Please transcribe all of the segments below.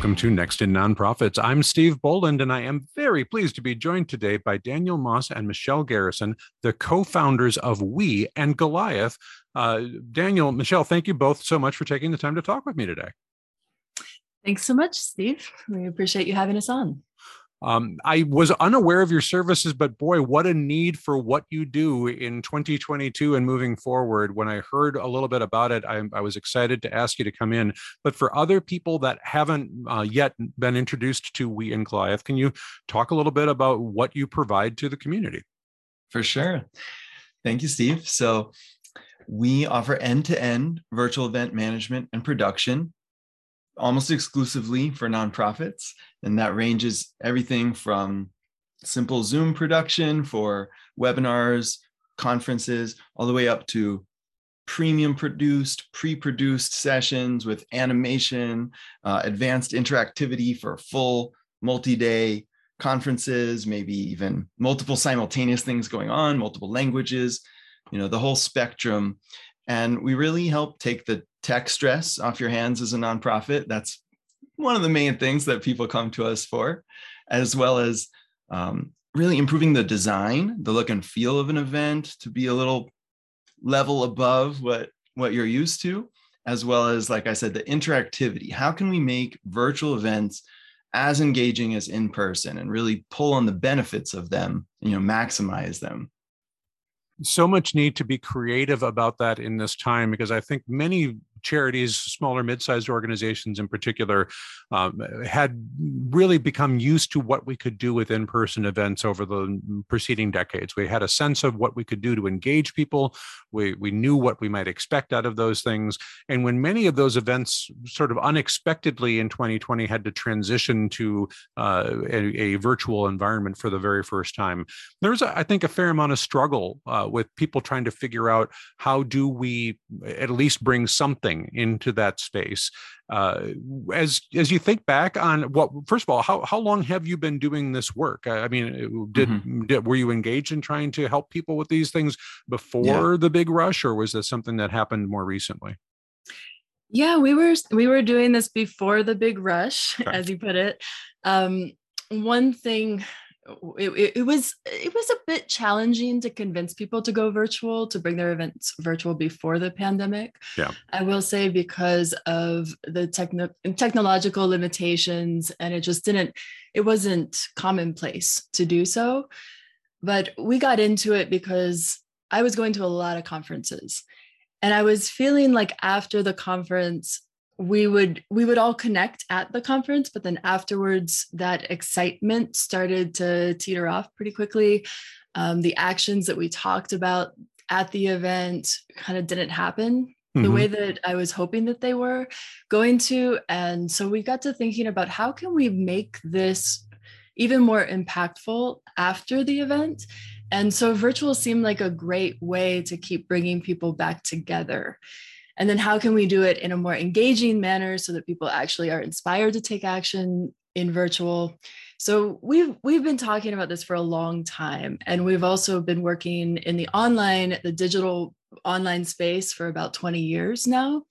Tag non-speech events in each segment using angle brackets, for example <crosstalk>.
Welcome to Next in Nonprofits. I'm Steve Boland, and I am very pleased to be joined today by Daniel Moss and Michelle Garrison, the co founders of We and Goliath. Uh, Daniel, Michelle, thank you both so much for taking the time to talk with me today. Thanks so much, Steve. We appreciate you having us on. Um, I was unaware of your services, but boy, what a need for what you do in 2022 and moving forward. When I heard a little bit about it, I, I was excited to ask you to come in. But for other people that haven't uh, yet been introduced to We and Goliath, can you talk a little bit about what you provide to the community? For sure. Thank you, Steve. So, we offer end to end virtual event management and production almost exclusively for nonprofits. And that ranges everything from simple Zoom production for webinars, conferences, all the way up to premium produced, pre produced sessions with animation, uh, advanced interactivity for full multi day conferences, maybe even multiple simultaneous things going on, multiple languages, you know, the whole spectrum. And we really help take the tech stress off your hands as a nonprofit. That's one of the main things that people come to us for, as well as um, really improving the design, the look and feel of an event to be a little level above what what you're used to, as well as, like I said, the interactivity. How can we make virtual events as engaging as in person and really pull on the benefits of them, you know, maximize them? so much need to be creative about that in this time because I think many charities, smaller, mid-sized organizations in particular, um, had really become used to what we could do with in-person events over the preceding decades. We had a sense of what we could do to engage people. We we knew what we might expect out of those things. And when many of those events sort of unexpectedly in 2020 had to transition to uh, a, a, virtual environment for the very first time, there was, I think, a fair amount of struggle uh, with people trying to figure out how do we at least bring something something into that space. Uh, as as you think back on what, first of all, how how long have you been doing this work? I mean, uh, did, mm-hmm. did were you engaged in trying to help people with these things before yeah. the big rush, or was this something that happened more recently? Yeah, we were we were doing this before the big rush, <laughs> okay. as you put it. Um, one thing it, it, was it was a bit challenging to convince people to go virtual to bring their events virtual before the pandemic. Yeah. I will say because of the techno- technological limitations and it just didn't it wasn't commonplace to do so. But we got into it because i was going to a lot of conferences. And i was feeling like after the conference we would we would all connect at the conference but then afterwards that excitement started to teeter off pretty quickly. Um, the actions that we talked about at the event kind of didn't happen mm-hmm. the way that i was hoping that they were going to. And so we got to thinking about how can we make this even more impactful after the event. And so virtual seemed like a great way to keep bringing people back together and then how can we do it in a more engaging manner so that people actually are inspired to take action in virtual? So we've we've been talking about this for a long time and we've also been working in the online the digital online space for about 20 years now.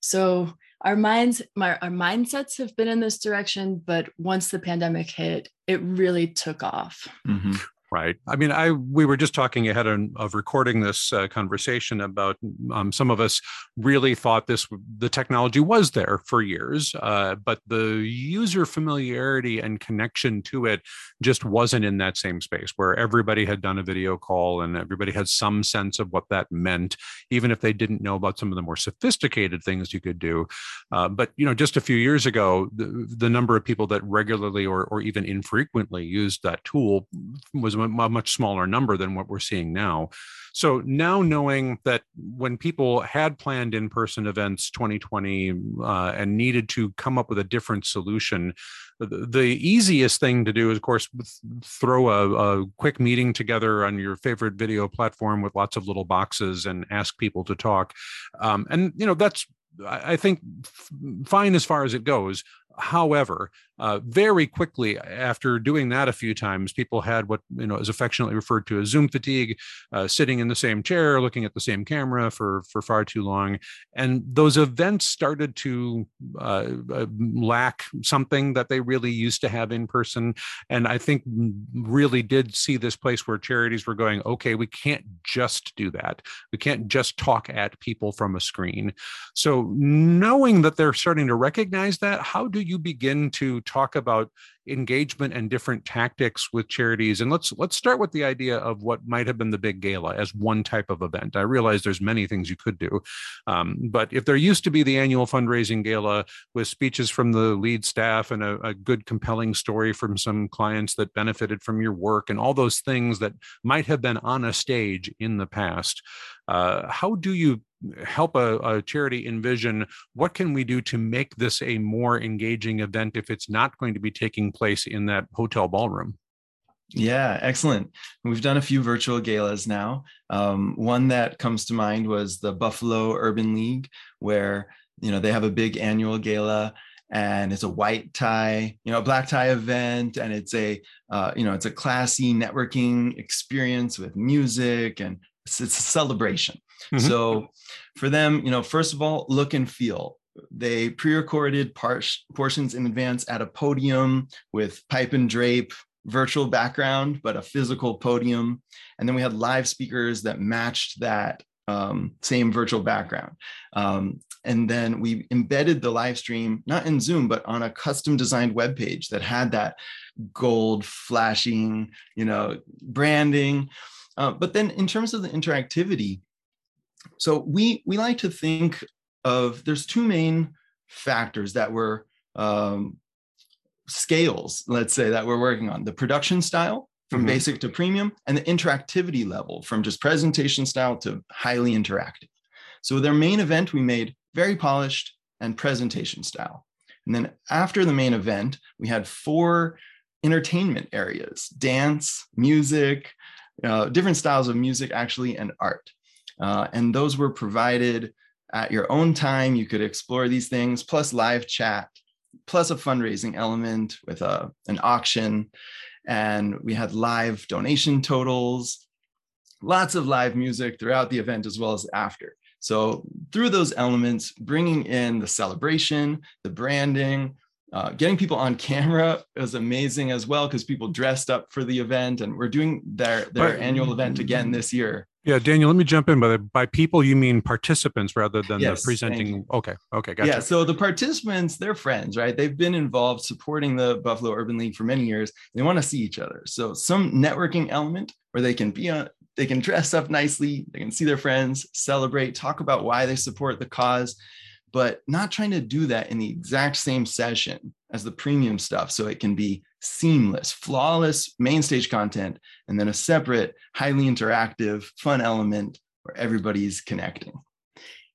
So our minds my, our mindsets have been in this direction but once the pandemic hit it really took off. Mm-hmm. Right. I mean, I we were just talking ahead of, of recording this uh, conversation about um, some of us really thought this the technology was there for years, uh, but the user familiarity and connection to it just wasn't in that same space where everybody had done a video call and everybody had some sense of what that meant, even if they didn't know about some of the more sophisticated things you could do. Uh, but you know, just a few years ago, the, the number of people that regularly or or even infrequently used that tool was a much smaller number than what we're seeing now. So now knowing that when people had planned in-person events 2020 uh, and needed to come up with a different solution, the, the easiest thing to do is, of course, throw a, a quick meeting together on your favorite video platform with lots of little boxes and ask people to talk. Um, and you know that's I think fine as far as it goes. However, uh, very quickly after doing that a few times, people had what you know is affectionately referred to as Zoom fatigue, uh, sitting in the same chair, looking at the same camera for for far too long, and those events started to uh, uh lack something that they really used to have in person. And I think really did see this place where charities were going, okay, we can't just do that. We can't just talk at people from a screen. So knowing that they're starting to recognize that, how do you begin to talk about engagement and different tactics with charities? And let's let's start with the idea of what might have been the big gala as one type of event. I realize there's many things you could do um, but if there used to be the annual fundraising gala with speeches from the lead staff and a, a good compelling story from some clients that benefited from your work and all those things that might have been on a stage in the past uh, how do you help a, a, charity envision what can we do to make this a more engaging event if it's not going to be taking place in that hotel ballroom? Yeah excellent. We've done a few virtual galas now. Um, one that comes to mind was the buffalo urban league where you know they have a big annual gala and it's a white tie you know a black tie event and it's a uh, you know it's a classy networking experience with music and it's, it's a celebration Mm-hmm. So for them, you know, first of all, look and feel. They pre-recorded par- portions in advance at a podium with pipe and drape, virtual background, but a physical podium. And then we had live speakers that matched that um, same virtual background. Um, and then we embedded the live stream, not in Zoom, but on a custom designed web page that had that gold flashing, you know, branding. Uh, but then in terms of the interactivity, so we we like to think of there's two main factors that were um, scales, let's say, that we're working on: the production style from mm-hmm. basic to premium, and the interactivity level from just presentation style to highly interactive. So their main event we made very polished and presentation style. And then after the main event, we had four entertainment areas dance, music, uh, different styles of music, actually, and art. Uh, and those were provided at your own time. You could explore these things, plus live chat, plus a fundraising element with a, uh, an auction. And we had live donation totals, lots of live music throughout the event as well as after. So, through those elements, bringing in the celebration, the branding, uh, getting people on camera was amazing as well because people dressed up for the event and we're doing their their but, annual event again this year yeah, Daniel, let me jump in. By by people, you mean participants rather than yes, the presenting. Okay, okay, gotcha. Yeah, so the participants, they're friends, right? They've been involved supporting the Buffalo Urban League for many years. They want to see each other. So some networking element where they can be on, they can dress up nicely, they can see their friends, celebrate, talk about why they support the cause, but not trying to do that in the exact same session as the premium stuff so it can be seamless flawless main stage content and then a separate highly interactive fun element where everybody's connecting.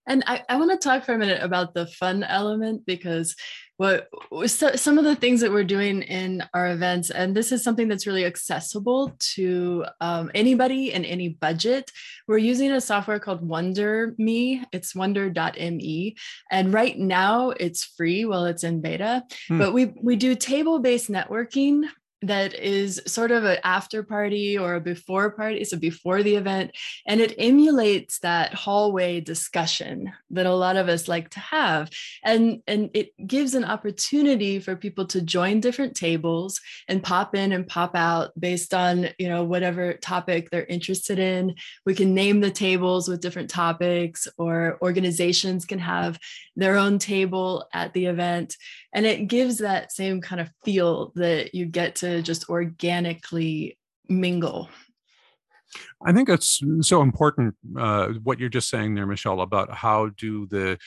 And I, I want to talk for a minute about the fun element because what so, some of the things that we're doing in our events, and this is something that's really accessible to um, anybody in any budget. We're using a software called Wonder Me. It's wonder.me. And right now it's free while it's in beta. Hmm. But we we do table-based networking that is sort of an after party or a before party. So before the event, and it emulates that hallway discussion that a lot of us like to have. And, and it gives an opportunity for people to join different tables and pop in and pop out based on, you know, whatever topic they're interested in. We can name the tables with different topics, or organizations can have their own table at the event. And it gives that same kind of feel that you get to to just organically mingle. I think it's so important uh, what you're just saying there, Michelle, about how do the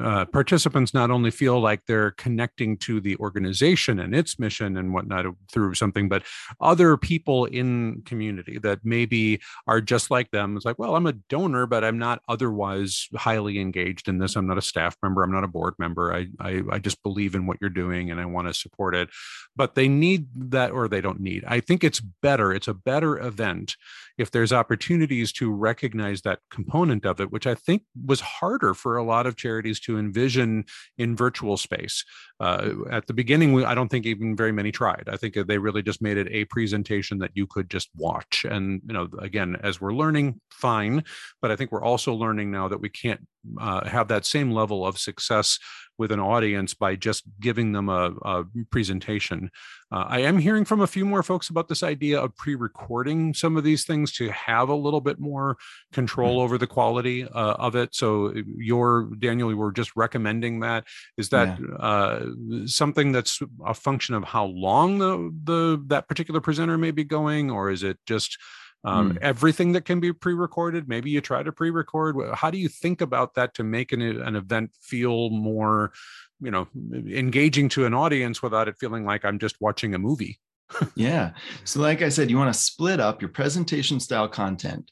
uh, participants not only feel like they're connecting to the organization and its mission and whatnot through something, but other people in community that maybe are just like them. It's like, well, I'm a donor, but I'm not otherwise highly engaged in this. I'm not a staff member. I'm not a board member. I I, I just believe in what you're doing and I want to support it. But they need that, or they don't need. I think it's better. It's a better event if there's opportunities to recognize that component of it, which I think was harder for a lot of charities to envision in virtual space. Uh, at the beginning, we, I don't think even very many tried. I think they really just made it a presentation that you could just watch. And you know, again, as we're learning, fine. But I think we're also learning now that we can't uh, have that same level of success with an audience by just giving them a, a presentation. Uh, I am hearing from a few more folks about this idea of pre-recording some of these things to have a little bit more control mm-hmm. over the quality uh, of it. So your Daniel, you were just recommending that. Is that yeah. uh, something that's a function of how long the, the that particular presenter may be going, or is it just um, mm. everything that can be pre-recorded maybe you try to pre-record. How do you think about that to make an, an event feel more you know engaging to an audience without it feeling like i'm just watching a movie? <laughs> Yeah. So like i said you want to split up your presentation style content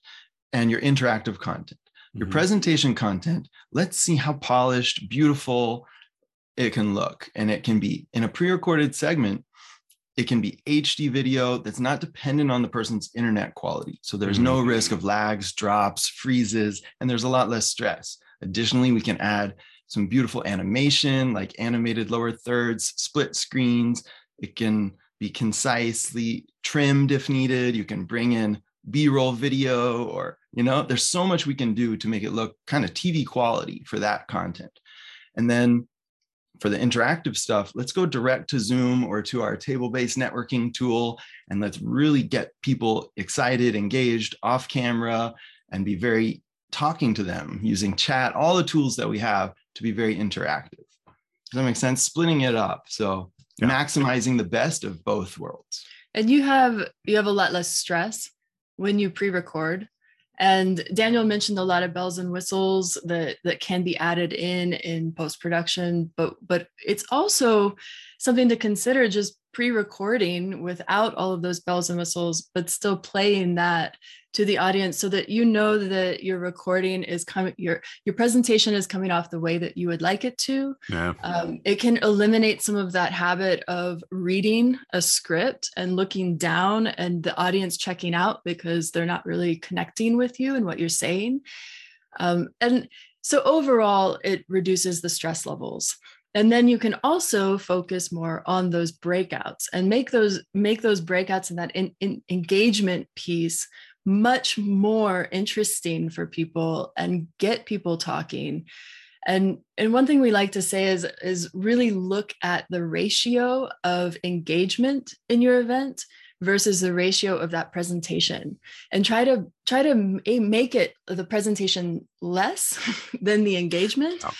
and your interactive content. Your mm-hmm. presentation content let's see how polished beautiful it can look and it can be. In a pre-recorded segment it can be HD video that's not dependent on the person's internet quality. So there's no mm-hmm. risk of lags, drops, freezes, and there's a lot less stress. Additionally, we can add some beautiful animation like animated lower thirds, split screens. It can be concisely trimmed if needed. You can bring in b-roll video or you know there's so much we can do to make it look kind of tv quality for that content and then for the interactive stuff, let's go direct to Zoom or to our table based networking tool and let's really get people excited, engaged off camera, and be very talking to them using chat, all the tools that we have to be very interactive. Does that make sense? Splitting it up. So yeah. maximizing the best of both worlds. And you have you have a lot less stress when you pre-record and Daniel mentioned a lot of bells and whistles that that can be added in in post production, but but it's also something to consider just pre-recording without all of those bells and whistles, but still playing that to the audience so that you know that your recording is coming your your presentation is coming off the way that you would like it to. Yeah. Um, it can eliminate some of that habit of reading a script and looking down and the audience checking out because they're not really connecting with you and what you're saying. Um, and so overall it reduces the stress levels and then you can also focus more on those breakouts and make those make those breakouts and that in, in engagement piece much more interesting for people and get people talking. And and one thing we like to say is is really look at the ratio of engagement in your event versus the ratio of that presentation and try to try to make it the presentation less <laughs> than the engagement. Oh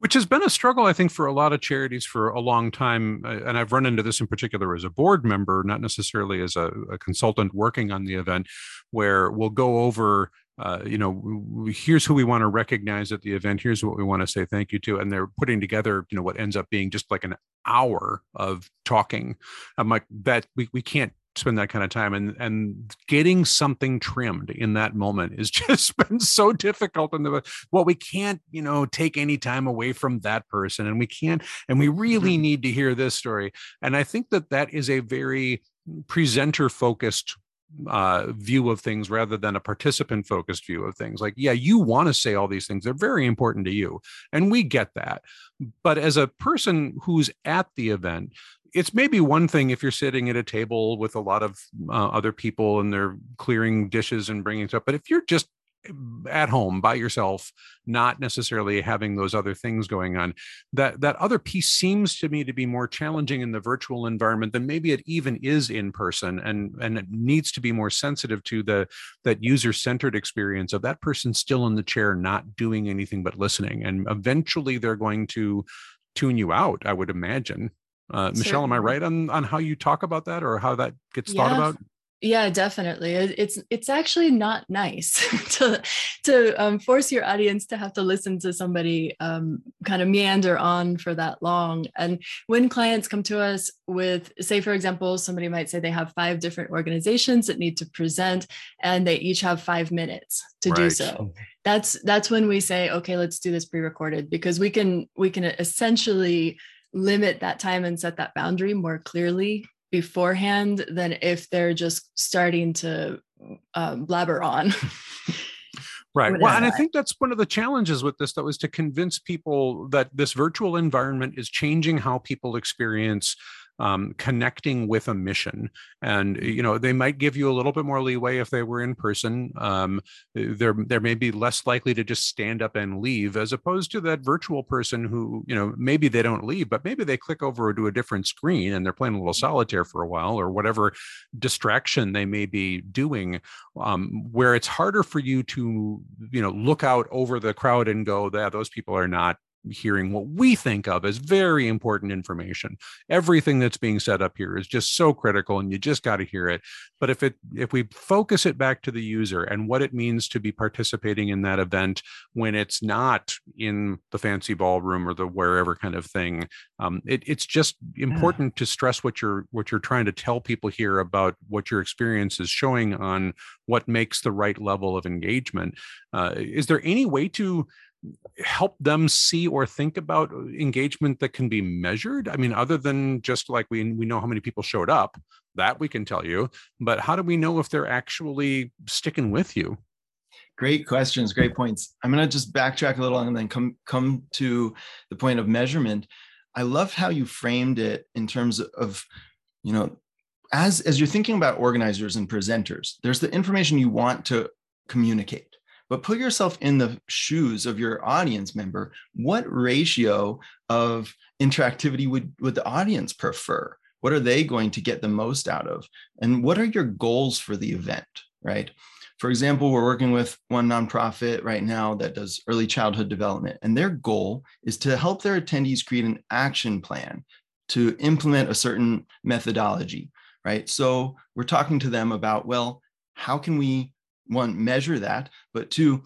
which has been a struggle i think for a lot of charities for a long time uh, and i've run into this in particular as a board member not necessarily as a, a consultant working on the event where we'll go over uh, you know here's who we want to recognize at the event here's what we want to say thank you to and they're putting together you know what ends up being just like an hour of talking. I'm like that we, we can't spend that kind of time and and getting something trimmed in that moment is <laughs> just been so difficult and the well we can't you know take any time away from that person and we can't and we really mm-hmm. need to hear this story and i think that that is a very presenter focused uh, view of things rather than a participant focused view of things. Like, yeah, you want to say all these things, they're very important to you. And we get that. But as a person who's at the event, it's maybe one thing if you're sitting at a table with a lot of uh, other people and they're clearing dishes and bringing stuff. But if you're just at home by yourself not necessarily having those other things going on that that other piece seems to me to be more challenging in the virtual environment than maybe it even is in person and and it needs to be more sensitive to the that user centered experience of that person still in the chair not doing anything but listening and eventually they're going to tune you out i would imagine uh, Michelle, am I right on on how you talk about that or how that gets yeah. thought about? Yeah, definitely. It's it's actually not nice <laughs> to to um, force your audience to have to listen to somebody um, kind of meander on for that long. And when clients come to us with, say, for example, somebody might say they have five different organizations that need to present, and they each have five minutes to right. do so. That's that's when we say, okay, let's do this pre-recorded because we can we can essentially limit that time and set that boundary more clearly beforehand than if they're just starting to um, blabber on. <laughs> Right. Well, and I think that's one of the challenges with this, though, is to convince people that this virtual environment is changing how people experience um, connecting with a mission. And mm-hmm. you know, they might give you a little bit more leeway if they were in person. Um, they're they're maybe less likely to just stand up and leave, as opposed to that virtual person who you know maybe they don't leave, but maybe they click over to a different screen and they're playing a little mm-hmm. solitaire for a while or whatever distraction they may be doing, um, where it's harder for you to you know look out over the crowd and go, that those people are not hearing what we think of as very important information. Everything that's being set up here is just so critical and you just got to hear it. But if it if we focus it back to the user and what it means to be participating in that event when it's not in the fancy ballroom or the wherever kind of thing um, it, it's just important to stress what you're what you're trying to tell people here about what your experience is showing on what makes the right level of engagement. Uh, is there any way to help them see or think about uh, engagement that can be measured? I mean other than just like we we know how many people showed up that we can tell you but how do we know if they're actually sticking with you? Great questions great points. I'm going to just backtrack a little and then come come to the point of measurement. I love how you framed it in terms of you know as as you're thinking about organizers and presenters there's the information you want to communicate but put yourself in the shoes of your audience member. What ratio of interactivity would, would the audience prefer? What are they going to get the most out of? And what are your goals for the event, right? For example, we're working with one nonprofit right now that does early childhood development, and their goal is to help their attendees create an action plan to implement a certain methodology, right? So we're talking to them about, well, how can we one measure that but two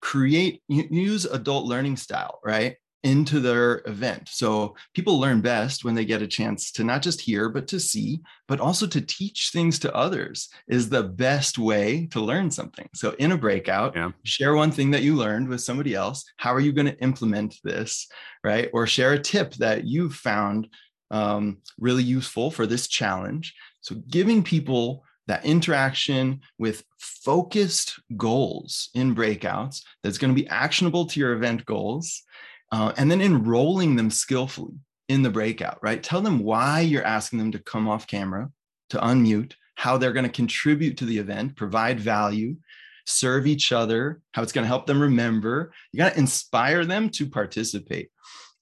create use adult learning style right into their event. So people learn best when they get a chance to not just hear but to see but also to teach things to others is the best way to learn something. So in a breakout yeah. share one thing that you learned with somebody else. How are you going to implement this right? Or share a tip that you've found um, really useful for this challenge. So giving people that interaction with focused goals in breakouts that's going to be actionable to your event goals, uh, and then enrolling them skillfully in the breakout, right? Tell them why you're asking them to come off camera, to unmute, how they're going to contribute to the event, provide value, serve each other, how it's going to help them remember. You got to inspire them to participate.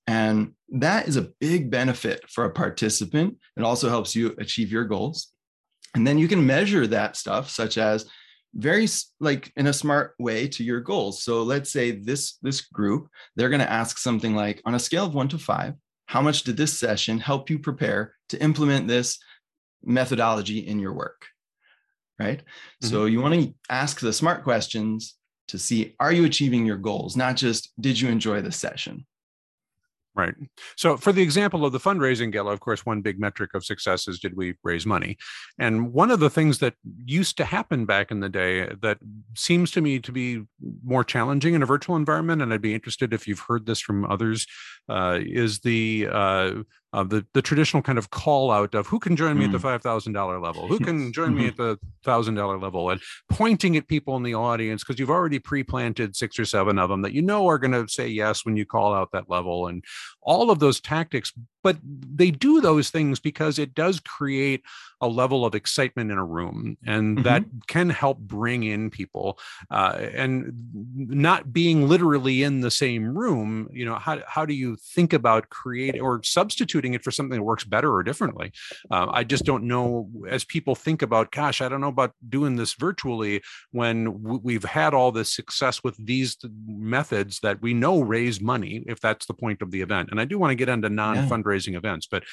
And that is a big benefit for a participant. It also helps you achieve your goals. And then you can measure that stuff, such as very like in a smart way to your goals. So let's say this this group, they're going to ask something like on a scale of 1 to 5, how much did this session help you prepare to implement this methodology in your work? Right? Mm-hmm. So you want to ask the smart questions to see are you achieving your goals, not just did you enjoy the session? Right. So, for the example of the fundraising gala, of course, one big metric of success is did we raise money? And one of the things that used to happen back in the day that seems to me to be more challenging in a virtual environment, and I'd be interested if you've heard this from others, uh, is the uh, uh, the the traditional kind of call out of who can join me mm. at the mm. five thousand dollar level, who can join mm-hmm. me at the thousand dollar level, and pointing at people in the audience because you've already pre-planted six or seven of them that you know are going to say yes when you call out that level, and all of those tactics but they do those things because it does create a level of excitement in a room and mm-hmm. that can help bring in people uh, and not being literally in the same room you know how, how do you think about creating or substituting it for something that works better or differently uh, i just don't know as people think about gosh i don't know about doing this virtually when we've had all this success with these methods that we know raise money if that's the point of the event and i do want to get into non-fundraising yeah events. But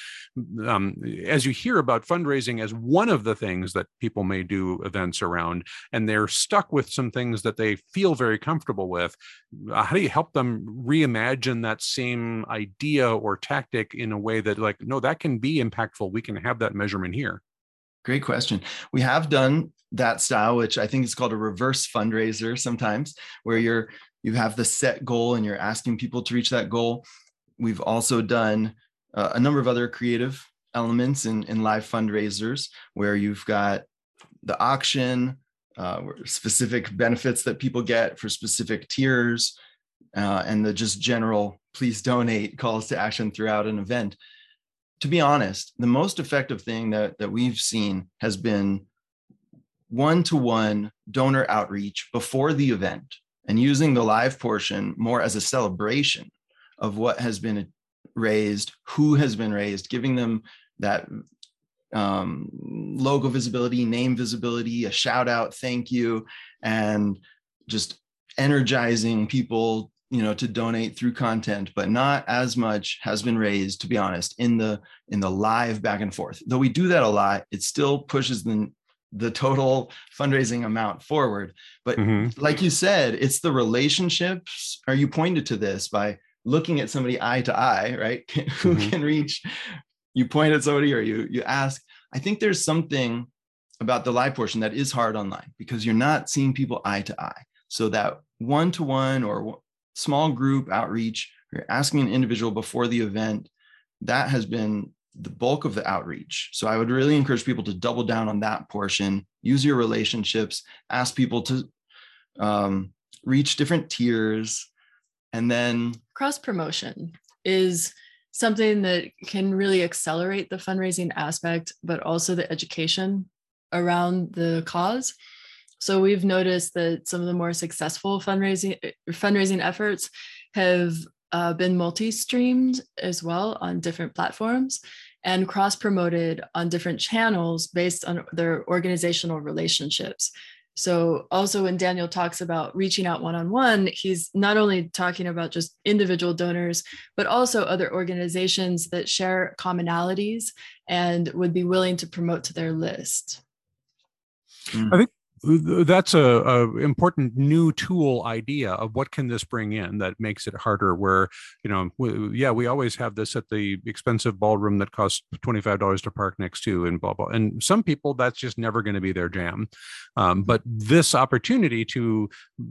um, as you hear about fundraising as one of the things that people may do events around, and they're stuck with some things that they feel very comfortable with, how do you help them reimagine that same idea or tactic in a way that, like, no, that can be impactful? We can have that measurement here. Great question. We have done that style, which I think is called a reverse fundraiser sometimes, where you're you have the set goal and you're asking people to reach that goal. We've also done uh, a number of other creative elements in, in live fundraisers where you've got the auction, uh, specific benefits that people get for specific tiers, uh, and the just general please donate <laughs> calls to action throughout an event. To be honest, the most effective thing that, that we've seen has been one to one donor outreach before the event and using the live portion more as a celebration of what has been raised, who has been raised, giving them that um, logo visibility, name visibility, a shout out, thank you, and just energizing people you know to donate through content but not as much has been raised to be honest in the in the live back and forth though we do that a lot it still pushes the the total fundraising amount forward but mm-hmm. like you said it's the relationships are you pointed to this by looking at somebody eye to eye right <laughs> who mm-hmm. can reach you point at somebody or you you ask. I think there's something about the live portion that is hard online because you're not seeing people eye to eye. So that one to one or small group outreach you're asking an individual before the event that has been the bulk of the outreach. So i would really encourage people to double down on that portion use your relationships ask people to um, reach different tiers and then cross promotion is something that can really accelerate the fundraising aspect, but also the education around the cause. So we've noticed that some of the more successful fundraising fundraising efforts have uh, been multi-streamed as well on different platforms and cross-promoted on different channels based on their organizational relationships. So, also when Daniel talks about reaching out one on one, he's not only talking about just individual donors, but also other organizations that share commonalities and would be willing to promote to their list. Hmm. I think that's a, a, important new tool idea of what can this bring in that makes it harder where you know we, yeah we always have this at the expensive ballroom that costs $25 to park next to and blah blah. And some people that's just never going to be their jam. Um, but this opportunity to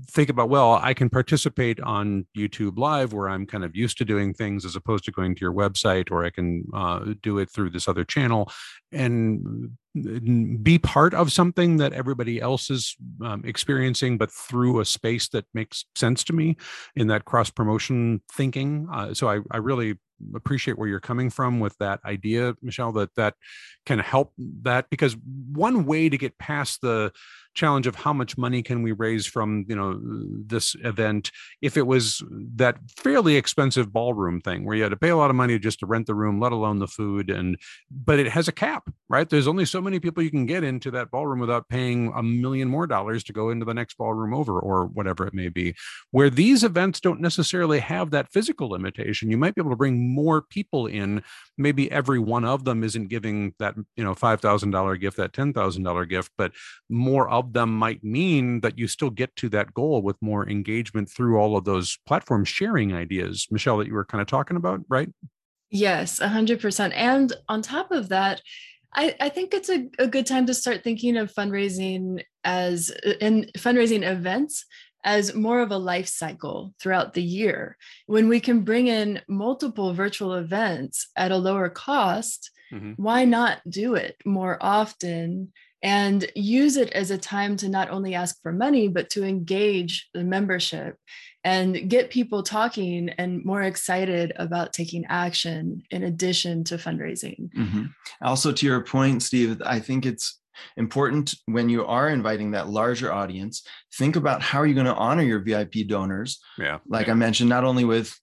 think about well i can participate on youtube live where i'm kind of used to doing things as opposed to going to your website or i can uh, do it through this other channel. And be part of something that everybody else is um, experiencing, but through a space that makes sense to me in that cross promotion thinking. Uh, so I, I really appreciate where you're coming from with that idea, Michelle, that that can help that because one way to get past the challenge of how much money can we raise from you know this event if it was that fairly expensive ballroom thing where you had to pay a lot of money just to rent the room let alone the food and but it has a cap right? There's only so many people you can get into that ballroom without paying a million more dollars to go into the next ballroom over or whatever it may be where these events don't necessarily have that physical limitation. You might be able to bring more people in. Maybe every one of them isn't giving that you know $5000 gift that $10000 gift but more of of them might mean that you still get to that goal with more engagement through all of those platform sharing ideas, Michelle, that you were kind of talking about, right? Yes, 100%. And on top of that, I, I think it's a, a good time to start thinking of fundraising as in fundraising events as more of a life cycle throughout the year. When we can bring in multiple virtual events at a lower cost, mm-hmm. why not do it more often and use it as a time to not only ask for money, but to engage the membership and get people talking and more excited about taking action in addition to fundraising. Mm-hmm. Also, to your point, Steve, I think it's important when you are inviting that larger audience think about how are you going to honor your vip donors yeah like yeah. i mentioned not only with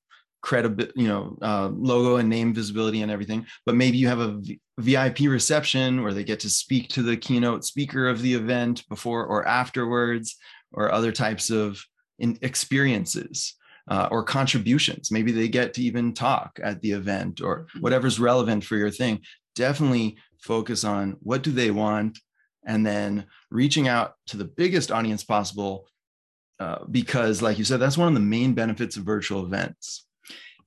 credibility, you know, uh, logo and name visibility and everything. But maybe you have a v- VIP reception where they get to speak to the keynote speaker of the event before or afterwards, or other types of experiences. Uh, or contributions. Maybe they get to even talk at the event or mm-hmm. whatever's relevant for your thing. Definitely focus on what do they want and then reaching out to the biggest audience possible uh, because like you said that's one of the main benefits of virtual events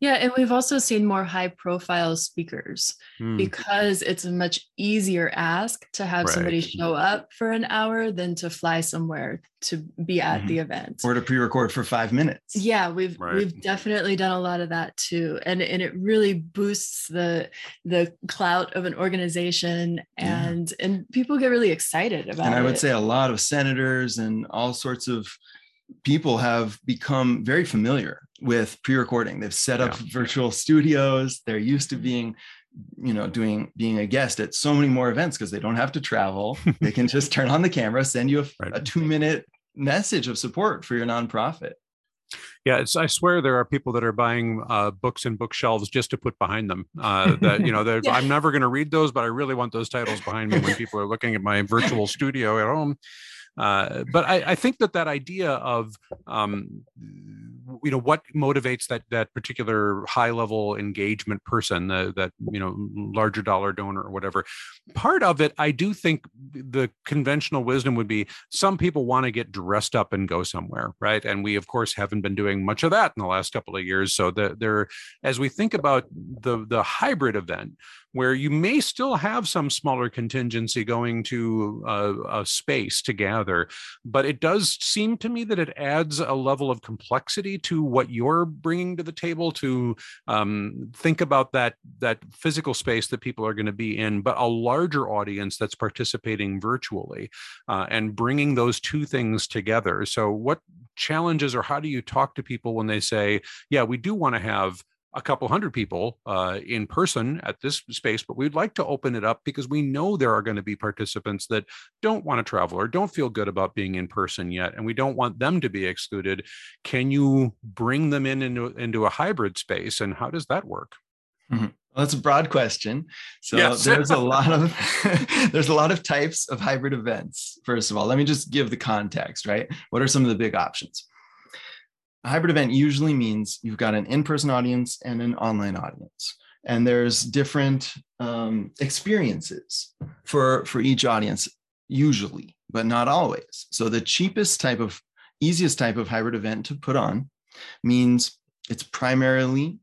Yeah, and we've also seen more high profile speakers mm. because it's a much easier ask to have right. somebody show up for an hour than to fly somewhere to be at mm-hmm. the event or to pre-record for 5 minutes. Yeah, we've right. we've definitely done a lot of that too and and it really boosts the the clout of an organization and yeah. and people get really excited about it. And I would it. say a lot of senators and all sorts of people have become very familiar with pre-recording. They've set up yeah. virtual studios. They're used to being you know doing being a guest at so many more events because they don't have to travel they can just turn on the camera send you a, <laughs> right. a two minute message of support for your nonprofit yeah, it's, I swear there are people that are buying uh, books and bookshelves just to put behind them. Uh, that you know, <laughs> yeah. I'm never going to read those, but I really want those titles behind me when people are looking at my virtual studio at home. Uh, but I, I, think that that idea of um, you know what motivates that that particular high level engagement person uh, that you know larger dollar donor or whatever part of it i do think the conventional wisdom would be some people want to get dressed up and go somewhere right? And we of course haven't been doing much of that in the last couple of years. So that there as we think about the the hybrid event where you may still have some smaller contingency going to a, a, space to gather, but it does seem to me that it adds a level of complexity to what you're bringing to the table to um, think about that that physical space that people are going to be in, but a larger audience that's participating virtually, uh, and bringing those two things together. So, what challenges or how do you talk to people when they say, "Yeah, we do want to have." A couple hundred people uh, in person at this space, but we'd like to open it up because we know there are going to be participants that don't want to travel or don't feel good about being in person yet, and we don't want them to be excluded. Can you bring them in into, into a hybrid space, and how does that work? Mm-hmm. Well, that's a broad question. So yes. <laughs> there's a lot of <laughs> there's a lot of types of hybrid events. First of all, let me just give the context, right? What are some of the big options? A hybrid event usually means you've got an in-person audience and an online audience. And there's different um, experiences for for each audience usually but not always. So the cheapest type of easiest type of hybrid event to put on means it's primarily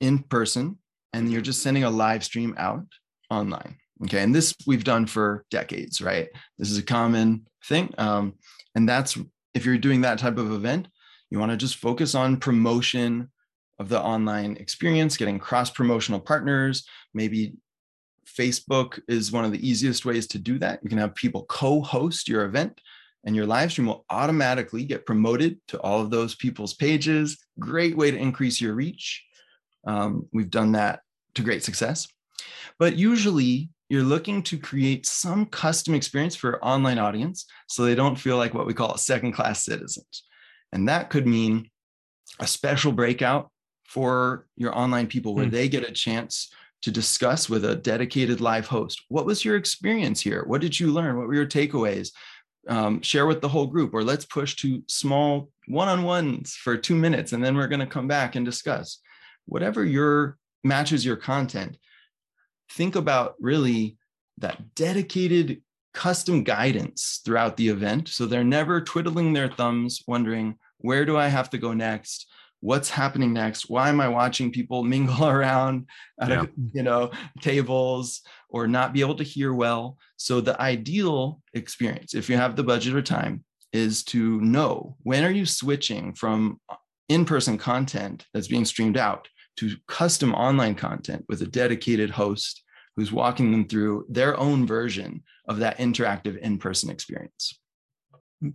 in person and you're just sending a live stream out online okay? And this we've done for decades right? This is a common thing um, and that's if you're doing that type of event you want to just focus on promotion of the online experience, getting cross promotional partners. Maybe Facebook is one of the easiest ways to do that. You can have people co host your event, and your live stream will automatically get promoted to all of those people's pages. Great way to increase your reach. Um, we've done that to great success. But usually, you're looking to create some custom experience for online audience so they don't feel like what we call second class citizens. And that could mean a special breakout for your online people where mm. they get a chance to discuss with a dedicated live host. What was your experience here? What did you learn? What were your takeaways? Um, share with the whole group, or let's push to small one on ones for two minutes, and then we're going to come back and discuss. Whatever your matches your content, think about really that dedicated custom guidance throughout the event. So they're never twiddling their thumbs, wondering, where do I have to go next? What's happening next? Why am I watching people <laughs> mingle around at yeah. a, <laughs> you know tables or not be able to hear well? So the ideal experience, if you have the budget or time, is to know when are you switching from in-person content that's being streamed out to custom online content with a dedicated host who's walking them through their own version of that interactive in-person experience.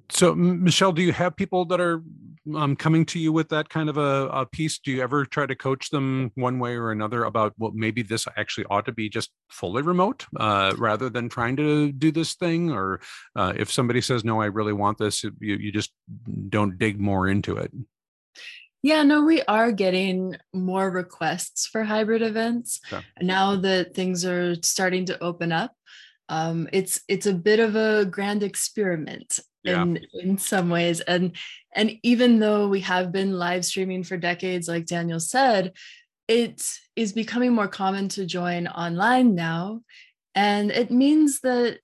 So, Michelle, do you have people that are um, coming to you with that kind of a, a, piece? Do you ever try to coach them one way or another about well, maybe this actually ought to be just fully remote uh, rather than trying to do this thing? Or uh, if somebody says, no, I really want this, you, you just don't dig more into it? Yeah, no, we are getting more requests for hybrid events okay. now that things are starting to open up. Um, it's it's a bit of a grand experiment yeah. in in some ways, and and even though we have been live streaming for decades, like Daniel said, it is becoming more common to join online now, and it means that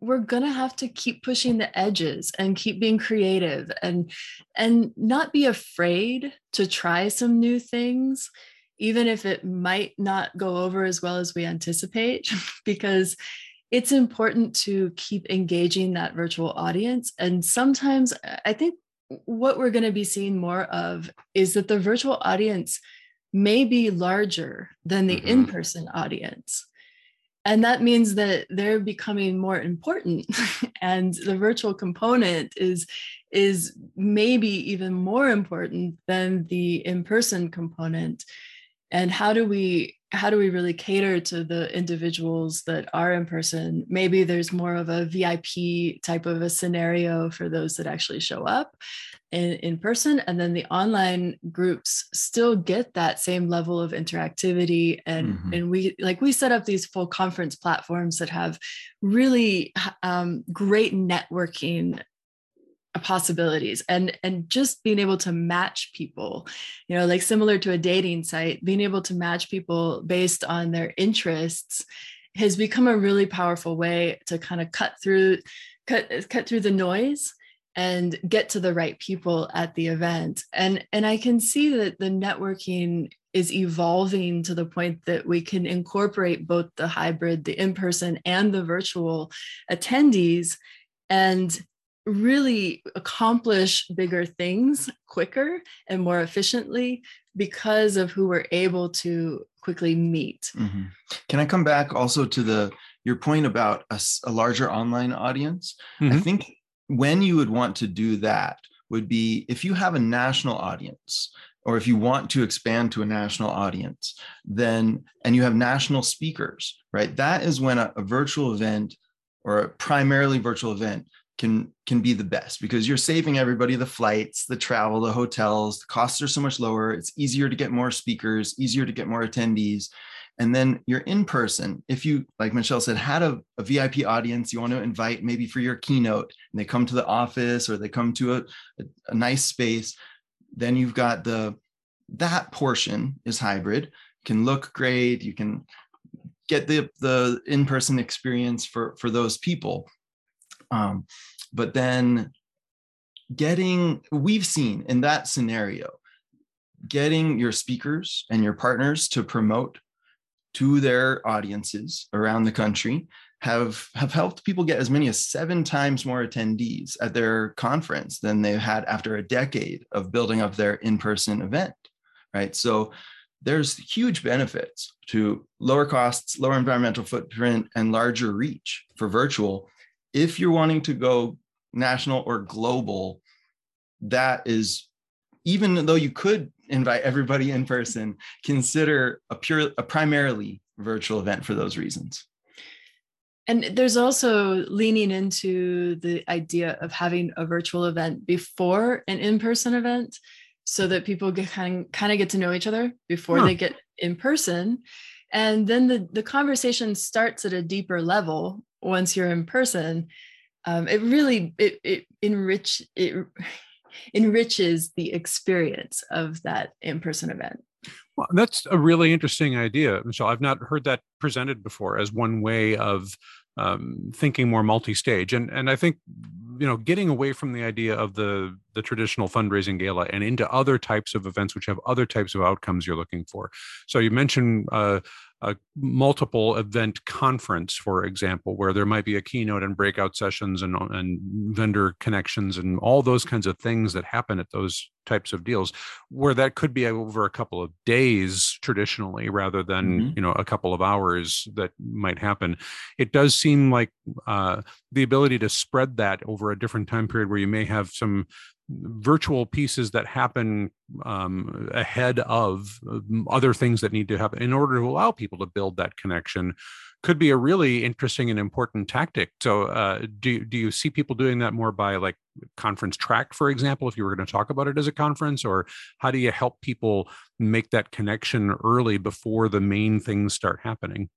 we're going to have to keep pushing the edges and keep being creative and and not be afraid to try some new things even if it might not go over as well as we anticipate <laughs> because it's important to keep engaging that virtual audience and sometimes i think what we're going to be seeing more of is that the virtual audience may be larger than the mm-hmm. in-person audience and that means that they're becoming more important. <laughs> And the virtual component is is maybe even more important than the in-person component. And how do we how do we really cater to the individuals that are in person? Maybe there's more of a vip type of a scenario for those that actually show up in, in person and then the online groups still get that same level of interactivity. And mm-hmm. and we like we set up these full conference platforms that have really um, great networking possibilities. And and just being able to match people you know like similar to a dating site being able to match people based on their interests has become a really powerful way to kind of cut through cut cut through the noise and get to the right people at the event and and i can see that the networking is evolving to the point that we can incorporate both the hybrid the in-person and the virtual attendees and really accomplish bigger things quicker and more efficiently because of who we're able to quickly meet. Mm-hmm. Can I come back also to the your point about a, a larger online audience? Mm-hmm. I think when you would want to do that would be if you have a national audience or if you want to expand to a national audience then and you have national speakers right? That is when a, a virtual event or a primarily virtual event can can be the best because you're saving everybody the flights the travel the hotels. The costs are so much lower. It's easier to get more speakers easier to get more attendees and then you're in person. If you like michelle said had a, a vip audience you want to invite maybe for your keynote and they come to the office or they come to a, a, a nice space then you've got the that portion is hybrid. Can look great you can get the the in-person experience for for those people. Um, but then getting, we've seen in that scenario, getting your speakers and your partners to promote to their audiences around the country have have helped people get as many as seven times more attendees at their conference than they've had after a decade of building up their in-person event right? So there's huge benefits to lower costs lower environmental footprint and larger reach for virtual. If you're wanting to go national or global, that is even though you could invite everybody in person, consider a pure a primarily virtual event for those reasons. And there's also leaning into the idea of having a virtual event before an in-person event so that people get kind of, kind of get to know each other before huh. they get in person and then the, the conversation starts at a deeper level once you're in person um, it really it, it enrich it enriches the experience of that in-person event. Well, that's a really interesting idea michelle. I've not heard that presented before as one way of um, thinking more multi-stage. And and i think you know getting away from the idea of the the traditional fundraising gala and into other types of events which have other types of outcomes you're looking for. So you mentioned uh, a multiple event conference, for example, where there might be a keynote and breakout sessions and, and vendor connections and all those kinds of things that happen at those types of deals, where that could be over a couple of days traditionally rather than mm-hmm. you know a couple of hours that might happen. It does seem like uh, the ability to spread that over a different time period where you may have some virtual pieces that happen um, ahead of um, other things that need to happen in order to allow people to build that connection could be a really interesting and important tactic. So, uh, do do you see people doing that more by like conference track, for example, if you were going to talk about it as a conference, or how do you help people make that connection early before the main things start happening?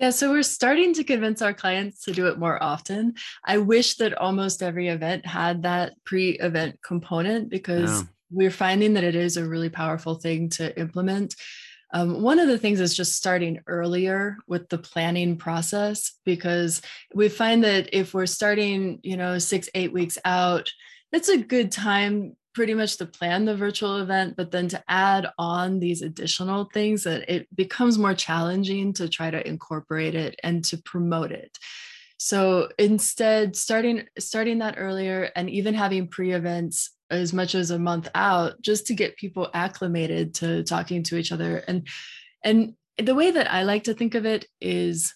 Yeah, so we're starting to convince our clients to do it more often. I wish that almost every event had that pre event component because yeah. we're finding that it is a really powerful thing to implement. Um, one of the things is just starting earlier with the planning process because we find that if we're starting, you know, six, eight weeks out, it's a good time pretty much to plan the virtual event, but then to add on these additional things that it becomes more challenging to try to incorporate it and to promote it. So instead, starting starting that earlier and even having pre-events as much as a month out just to get people acclimated to talking to each other and and the way that i like to think of it is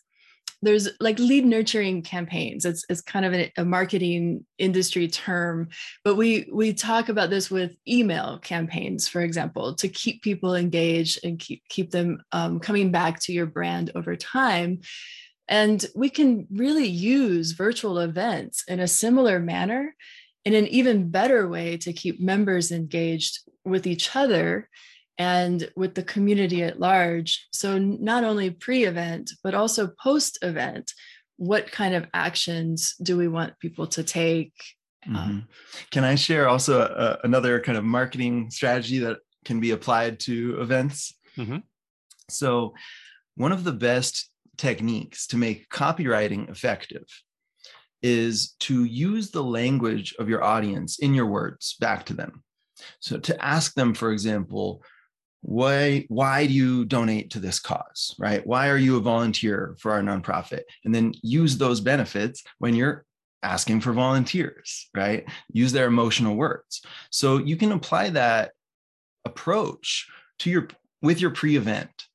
there's like lead nurturing campaigns. It's, it's kind of a, a marketing industry term but we we talk about this with email campaigns for example to keep people engaged and keep keep them um, coming back to your brand over time. And we can really use virtual events in a similar manner in an even better way to keep members engaged with each other and with the community at large. So, not only pre event, but also post event, what kind of actions do we want people to take? Mm-hmm. Um, can I share also a, another kind of marketing strategy that can be applied to events? Mm-hmm. So, one of the best techniques to make copywriting effective is to use the language of your audience in your words back to them. So to ask them, for example, why why do you donate to this cause right why are you a volunteer for our nonprofit and then use those benefits when you're asking for volunteers right use their emotional words so you can apply that approach to your with your pre-event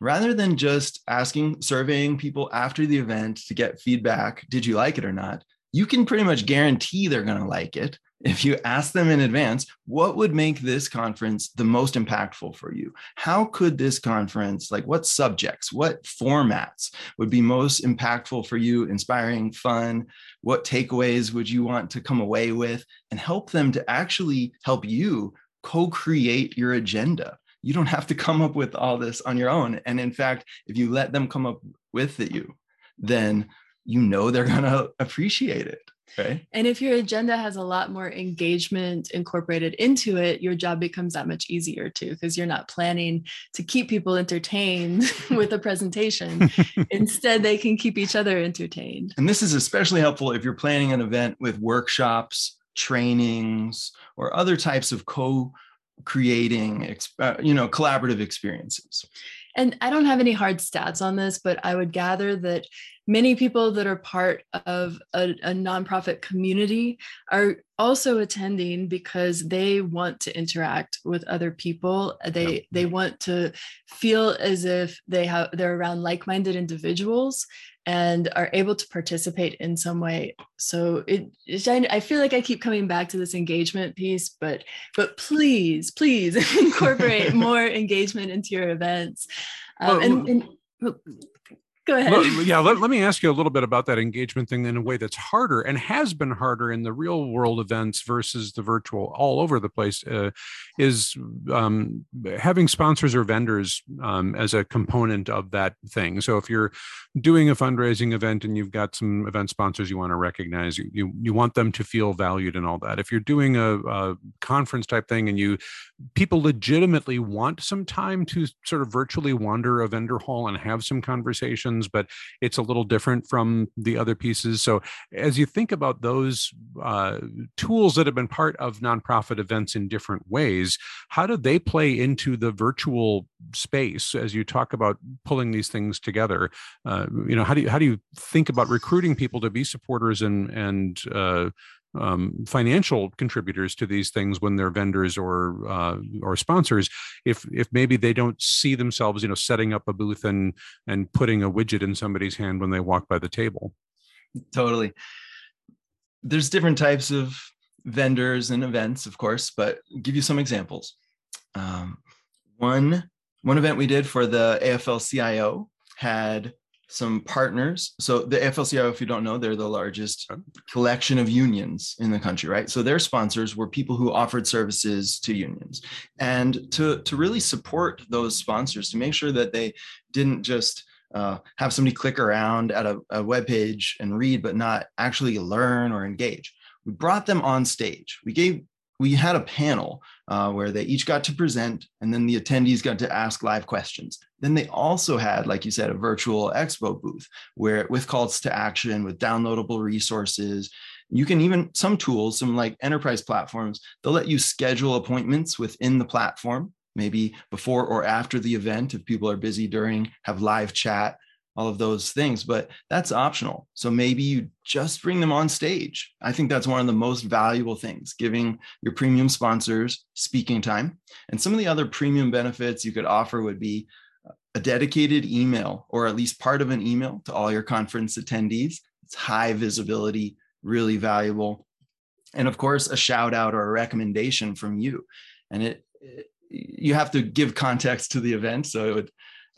rather than just asking, surveying people after the event to get feedback, did you like it or not? You can pretty much guarantee they're going to like it. If you ask them in advance, what would make this conference the most impactful for you? How could this conference, like what subjects, what formats would be most impactful for you, inspiring, fun? What takeaways would you want to come away with? And help them to actually help you co create your agenda you don't have to come up with all this on your own. And in fact, if you let them come up with it, you, then you know they're going to appreciate it. Right. And if your agenda has a lot more engagement incorporated into it, your job becomes that much easier too, because you're not planning to keep people entertained <laughs> with a presentation. <laughs> Instead, they can keep each other entertained. And this is especially helpful if you're planning an event with workshops, trainings, or other types of co creating uh, you know collaborative experiences and i don't have any hard stats on this but i would gather that many people that are part of a, a nonprofit community are also attending because they want to interact with other people. They yep. they want to feel as if they have they're around like-minded individuals and are able to participate in some way. So it, i feel like i keep coming back to this engagement piece but but please please <laughs> incorporate <laughs> more engagement into your events. Um, well, and, and Go ahead. Well, yeah, let, let me ask you a little bit about that engagement thing in a way that's harder and has been harder in the real world events versus the virtual all over the place uh, is um, having sponsors or vendors um, as a component of that thing. So if you're doing a fundraising event and you've got some event sponsors you want to recognize, you, you, you want them to feel valued and all that. If you're doing a, a conference type thing and you people legitimately want some time to sort of virtually wander a vendor hall and have some conversations, but it's a little different from the other pieces. So, as you think about those uh, tools that have been part of nonprofit events in different ways, how do they play into the virtual space as you talk about pulling these things together? Uh, you know, how do you how do you think about recruiting people to be supporters and and uh, um, financial contributors to these things when they're vendors or uh, or sponsors if if maybe they don't see themselves you know setting up a booth and and putting a widget in somebody's hand when they walk by the table. Totally. There's different types of vendors and events of course but I'll give you some examples. Um, one one event we did for the afl-cio had some partners. So the AFL-CIO, if you don't know, they're the largest collection of unions in the country, right? So their sponsors were people who offered services to unions. And to, to really support those sponsors, to make sure that they didn't just uh, have somebody click around at a, a web page and read, but not actually learn or engage. We brought them on stage. We gave we had a panel uh, where they each got to present and then the attendees got to ask live questions. Then they also had like you said a virtual expo booth where with calls to action with downloadable resources. You can even some tools some like enterprise platforms they'll let you schedule appointments within the platform maybe before or after the event if people are busy during have live chat all of those things, but that's optional. So maybe you just bring them on stage. I think that's one of the most valuable things, giving your premium sponsors speaking time. And some of the other premium benefits you could offer would be a dedicated email or at least part of an email to all your conference attendees. It's high visibility, really valuable. And of course, a shout out or a recommendation from you. And it, it you have to give context to the event. So it would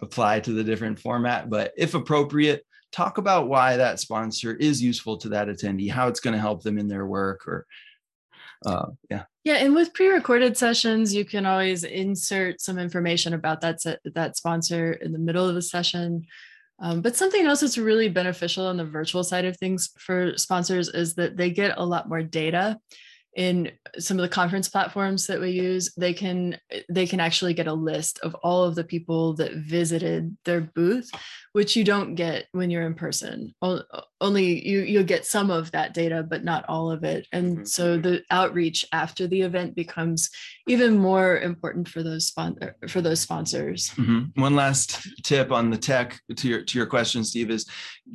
apply to the different format. But if appropriate, talk about why that sponsor is useful to that attendee, how it's going to help them in their work or uh, yeah. Yeah, and with pre-recorded sessions, you can always insert some information about that that sponsor in the middle of the session. Um, but something else that's really beneficial on the virtual side of things for sponsors is that they get a lot more data in some of the conference platforms that we use they can they can actually get a list of all of the people that visited their booth which you don't get when you're in person only you you'll get some of that data but not all of it and mm-hmm. so the outreach after the event becomes even more important for those sponsor for those sponsors mm-hmm. one last tip on the tech to your to your question steve is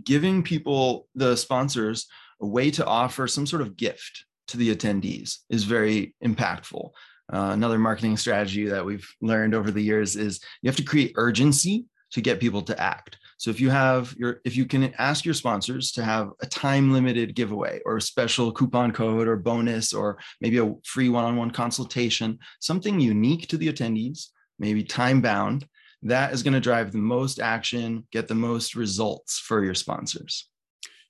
giving people the sponsors a way to offer some sort of gift to the attendees is very impactful. Uh, another marketing strategy that we've learned over the years is you have to create urgency to get people to act. So if you have your if you can ask your sponsors to have a time limited giveaway or a special coupon code or bonus or maybe a free one-on-one consultation, something unique to the attendees, maybe time bound, that is going to drive the most action, get the most results for your sponsors.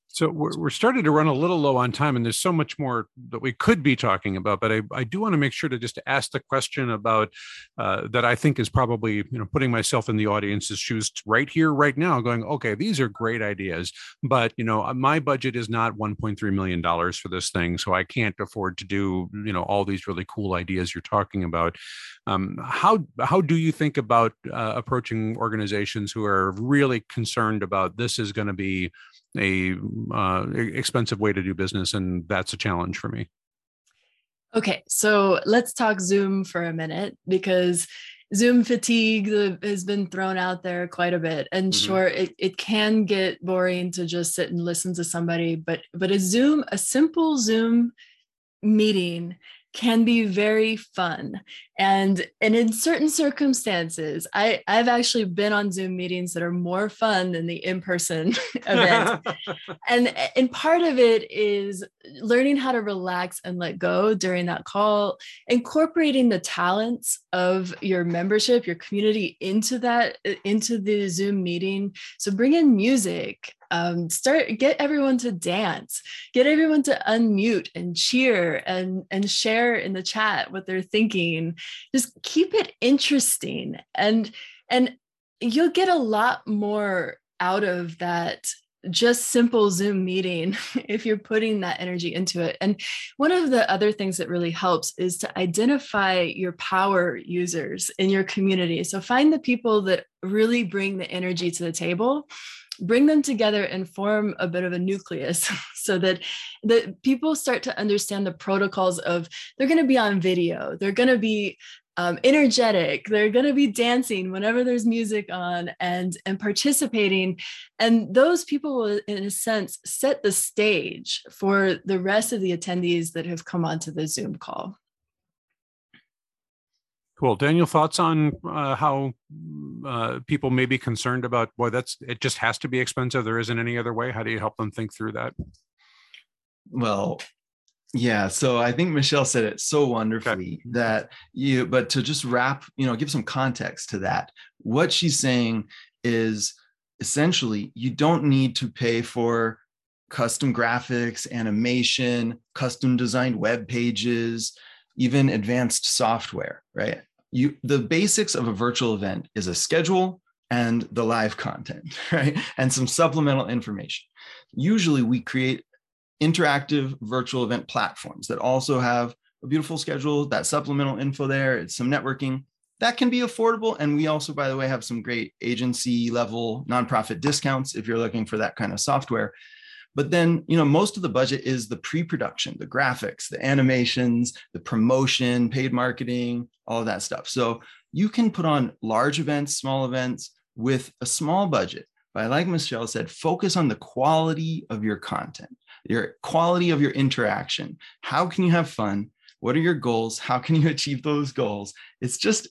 So we're, we're starting to run a little low on time, and there's so much more that we could be talking about. But I, I do want to make sure to just ask the question about uh, that I think is probably you know putting myself in the audience's shoes right here, right now, going, okay, these are great ideas, but you know my budget is not 1.3 million dollars for this thing, so I can't afford to do you know all these really cool ideas you're talking about. Um, how how do you think about uh, approaching organizations who are really concerned about this is going to be a uh, expensive way to do business, and that's a challenge for me. Okay, so let's talk Zoom for a minute because Zoom fatigue has been thrown out there quite a bit. And mm-hmm. sure, it, it can get boring to just sit and listen to somebody, but but a Zoom, a simple Zoom meeting can be very fun. And and in certain circumstances i i've actually been on zoom meetings that are more fun than the in-person <laughs> event. <laughs> And and part of it is learning how to relax and let go during that call incorporating the talents of your membership your community into that into the zoom meeting. So bring in music um, start get everyone to dance get everyone to unmute and cheer and and share in the chat what they're thinking just keep it interesting and and you'll get a lot more out of that just simple Zoom meeting <laughs> if you're putting that energy into it. And one of the other things that really helps is to identify your power users in your community. So find the people that really bring the energy to the table bring them together and form a bit of a nucleus <laughs> so that the people start to understand the protocols of they're going to be on video they're going to be um, energetic they're going to be dancing whenever there's music on and and participating. And those people will in a sense set the stage for the rest of the attendees that have come onto the zoom call Cool. Daniel, thoughts on uh, how uh, people may be concerned about, boy, that's it just has to be expensive. There isn't any other way. How do you help them think through that? Well, yeah. So I think Michelle said it so wonderfully okay. that you, but to just wrap, you know, give some context to that, what she's saying is essentially you don't need to pay for custom graphics, animation, custom designed web pages even advanced software, right? You the basics of a virtual event is a schedule and the live content, <laughs> right? And some supplemental information. Usually we create interactive virtual event platforms that also have a beautiful schedule, that supplemental info there, it's some networking. That can be affordable. And we also, by the way, have some great agency level nonprofit discounts if you're looking for that kind of software. But then, you know, most of the budget is the pre-production, the graphics, the animations, the promotion, paid marketing, all of that stuff. So you can put on large events, small events with a small budget. But like Michelle said, focus on the quality of your content, your quality of your interaction. How can you have fun? What are your goals? How can you <laughs> achieve those goals? It's just,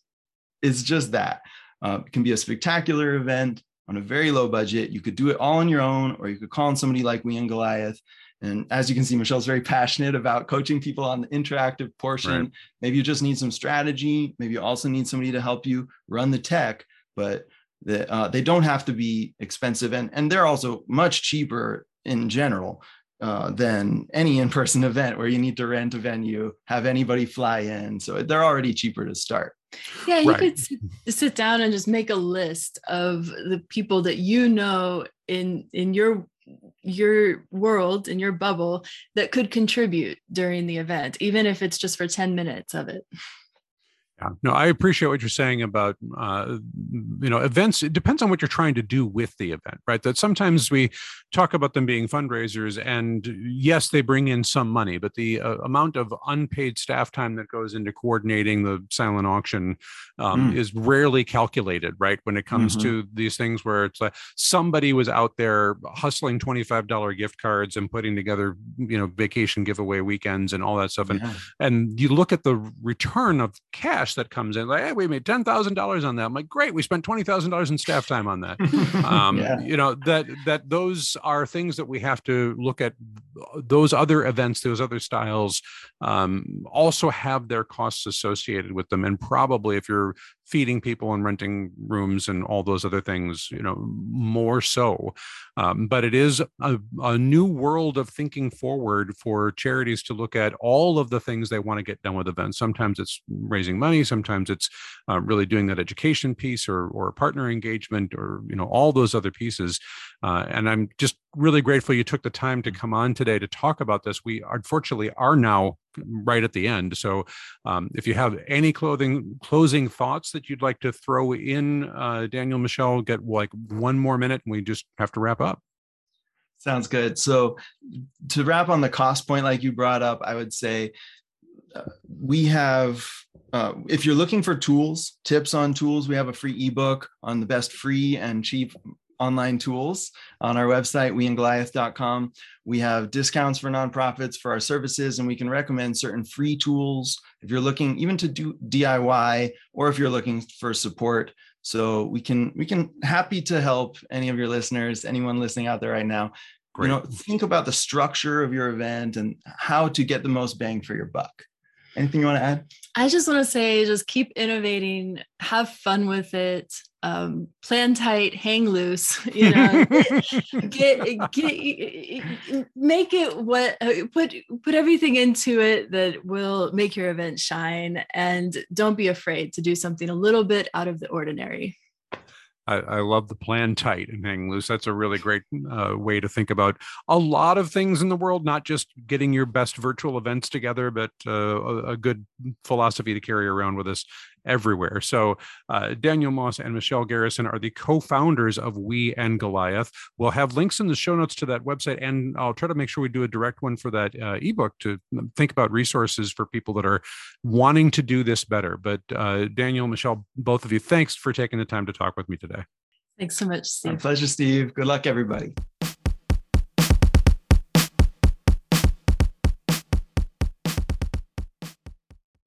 it's just that. Uh, it can be a spectacular event on a very low budget. You could do it all on your own, or you could call on somebody like We and Goliath. And as you can see, Michelle's very <laughs> passionate about coaching people on the interactive portion. Right. Maybe you just need some strategy. Maybe you also need somebody to help you run the tech, but the, uh, they don't have to be expensive. And, and they're also much cheaper in general uh, than any in-person <laughs> event where you need to rent a venue, have anybody fly in. So they're already cheaper to start. Yeah, you right. could sit, sit down and just make a list of the people that you know in in your your world in your bubble that could contribute during the event even if it's just for 10 minutes of it yeah, no, I appreciate what you're saying about uh, you know events. It depends on what you're trying to do with the event, right? That sometimes we talk about them being fundraisers, and yes, they bring in some money, but the uh, amount of unpaid staff time that goes into coordinating the silent auction um, mm. is rarely calculated, right? When it comes mm-hmm. to these things where it's like somebody was out there hustling twenty five dollar gift cards and putting together you know vacation giveaway weekends and all that stuff, and yeah. and you look at the return of cash cash that comes in. Like, hey, we made ten thousand dollars on that. I'm like, great, we spent twenty thousand dollars in staff time on that. <laughs> Um, yeah. You know that that those are things that we have to look at. Those other events, those other styles, um, also have their costs associated with them, and probably if you're feeding people and renting rooms and all those other things, you know, more so. Um, but it is a, a, new world of thinking forward for charities to look at all of the things they want to get done with events. Sometimes it's raising money, sometimes it's uh, really doing that education piece or or partner engagement or you know all those other pieces. Uh, and I'm just really grateful you took the time to come on today to talk about this. We unfortunately are now right at the end. So um, if you have any clothing closing thoughts that you'd like to throw in, uh, Daniel, Michelle, get like one more minute and we just have to wrap up. Sounds good. So to wrap on the cost point, like you brought up, I would say uh, we have uh, if you're looking for tools, tips on tools, we have a free ebook on the best free and cheap online tools on our website, weandgoliath.com. We have discounts for nonprofits for our services, and we can recommend certain free tools if you're looking even to do DIY or if you're looking for support. So we can we can happy to help any of your listeners, anyone listening out there right now. Great. You know, think about the structure of your event and how to get the most bang for your buck. Anything you want to add? I just want to say, just keep innovating, have fun with it, um, plan tight, hang loose. <laughs> You know, get get make it what put put everything into it that will make your event shine, and don't be afraid to do something a little bit out of the ordinary. I, I, love the plan tight and hang loose. That's a really great uh, way to think about a lot of things in the world, not just getting your best virtual events together, but uh, a, a, good philosophy to carry around with us everywhere. So, uh, Daniel Moss and Michelle Garrison are the co founders of We and Goliath. We'll have links in the show notes to that website, and I'll try to make sure we do a direct one for that uh, ebook to think about resources for people that are wanting to do this better. But, uh, Daniel, Michelle, both of you, thanks for taking the time to talk with me today. Thanks so much, Steve. My pleasure, Steve. Good luck, everybody.